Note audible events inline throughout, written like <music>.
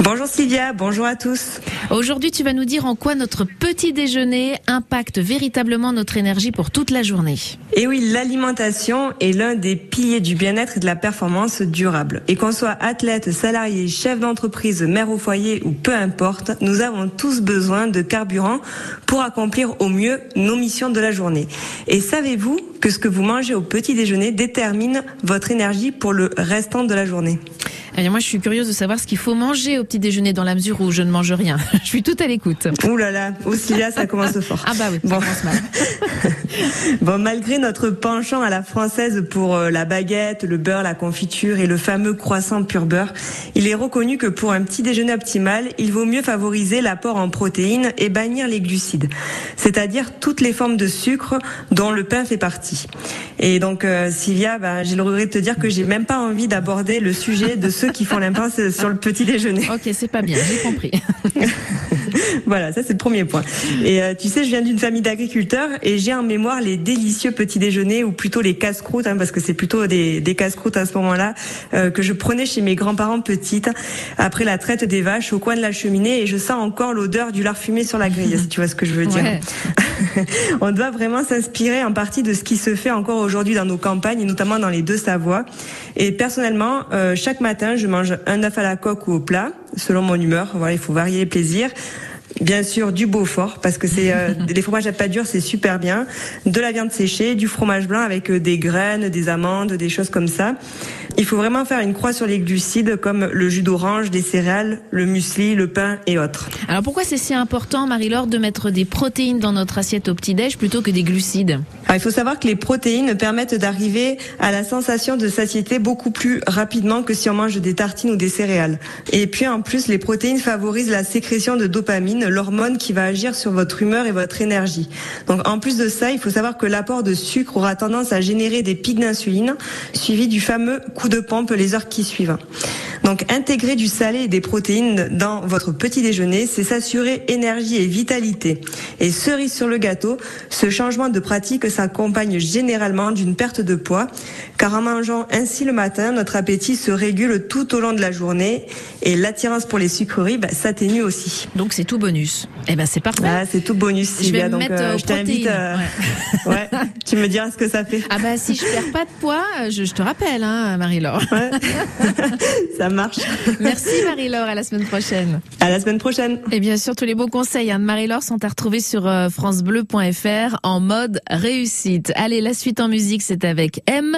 Bonjour Sylvia, bonjour à tous. Aujourd'hui, tu vas nous dire en quoi notre petit déjeuner impacte véritablement notre énergie pour toute la journée. Et oui, l'alimentation est l'un des piliers du bien-être et de la performance durable. Et qu'on soit athlète, salarié, chef d'entreprise, mère au foyer ou peu importe, nous avons tous besoin de carburant pour accomplir au mieux nos missions de la journée. Et savez-vous que ce que vous mangez au petit déjeuner détermine votre énergie pour le restant de la journée? Eh moi, je suis curieuse de savoir ce qu'il faut manger au petit déjeuner dans la mesure où je ne mange rien. <laughs> je suis tout à l'écoute. Ouh là là, aussi là, ça commence fort. Ah bah oui, bon. ça commence mal. <laughs> bon, malgré notre penchant à la française pour euh, la baguette, le beurre, la confiture et le fameux croissant pur beurre, il est reconnu que pour un petit déjeuner optimal, il vaut mieux favoriser l'apport en protéines et bannir les glucides, c'est-à-dire toutes les formes de sucre dont le pain fait partie. Et donc, euh, Sylvia, bah, j'ai le regret de te dire que j'ai même pas envie d'aborder le sujet de ceux qui font l'impasse <laughs> sur le petit déjeuner. Ok, c'est pas bien, j'ai compris. <laughs> voilà, ça c'est le premier point. Et euh, tu sais, je viens d'une famille d'agriculteurs et j'ai en mémoire les délicieux petits déjeuners ou plutôt les casse-croûtes, hein, parce que c'est plutôt des, des casse-croûtes à ce moment-là euh, que je prenais chez mes grands-parents petites après la traite des vaches au coin de la cheminée et je sens encore l'odeur du lard fumé sur la grille, si tu vois ce que je veux dire. <laughs> <laughs> On doit vraiment s'inspirer en partie de ce qui se fait encore aujourd'hui dans nos campagnes et notamment dans les deux Savoies. Et personnellement, euh, chaque matin, je mange un œuf à la coque ou au plat, selon mon humeur. Voilà, il faut varier les plaisirs. Bien sûr, du Beaufort, parce que c'est euh, <laughs> les fromages à pâte dure, c'est super bien. De la viande séchée, du fromage blanc avec euh, des graines, des amandes, des choses comme ça. Il faut vraiment faire une croix sur les glucides comme le jus d'orange, des céréales, le muesli, le pain et autres. Alors pourquoi c'est si important, Marie-Laure, de mettre des protéines dans notre assiette au petit-déj plutôt que des glucides? Il faut savoir que les protéines permettent d'arriver à la sensation de satiété beaucoup plus rapidement que si on mange des tartines ou des céréales. Et puis en plus, les protéines favorisent la sécrétion de dopamine, l'hormone qui va agir sur votre humeur et votre énergie. Donc en plus de ça, il faut savoir que l'apport de sucre aura tendance à générer des pics d'insuline, suivi du fameux coup de pompe les heures qui suivent. Donc intégrer du salé et des protéines dans votre petit déjeuner, c'est s'assurer énergie et vitalité. Et cerise sur le gâteau, ce changement de pratique s'accompagne généralement d'une perte de poids, car en mangeant ainsi le matin, notre appétit se régule tout au long de la journée et l'attirance pour les sucreries bah, s'atténue aussi. Donc c'est tout bonus. Eh ben c'est parfait. Ah, c'est tout bonus Sylvia. Je vais donc mettre euh, je t'invite. Euh, <laughs> ouais. tu me diras ce que ça fait. Ah bah si je perds pas de poids, je, je te rappelle, hein, Marie-Laure. Ouais. <laughs> ça marche. <laughs> Merci Marie-Laure, à la semaine prochaine. À la semaine prochaine. Et bien sûr, tous les beaux conseils hein, de Marie-Laure sont à retrouver sur euh, francebleu.fr en mode réussite. Allez, la suite en musique, c'est avec M.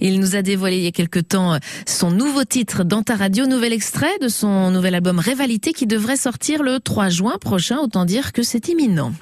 Il nous a dévoilé il y a quelque temps son nouveau titre dans ta radio, nouvel extrait de son nouvel album Révalité qui devrait sortir le 3 juin prochain. Autant dire que c'est imminent.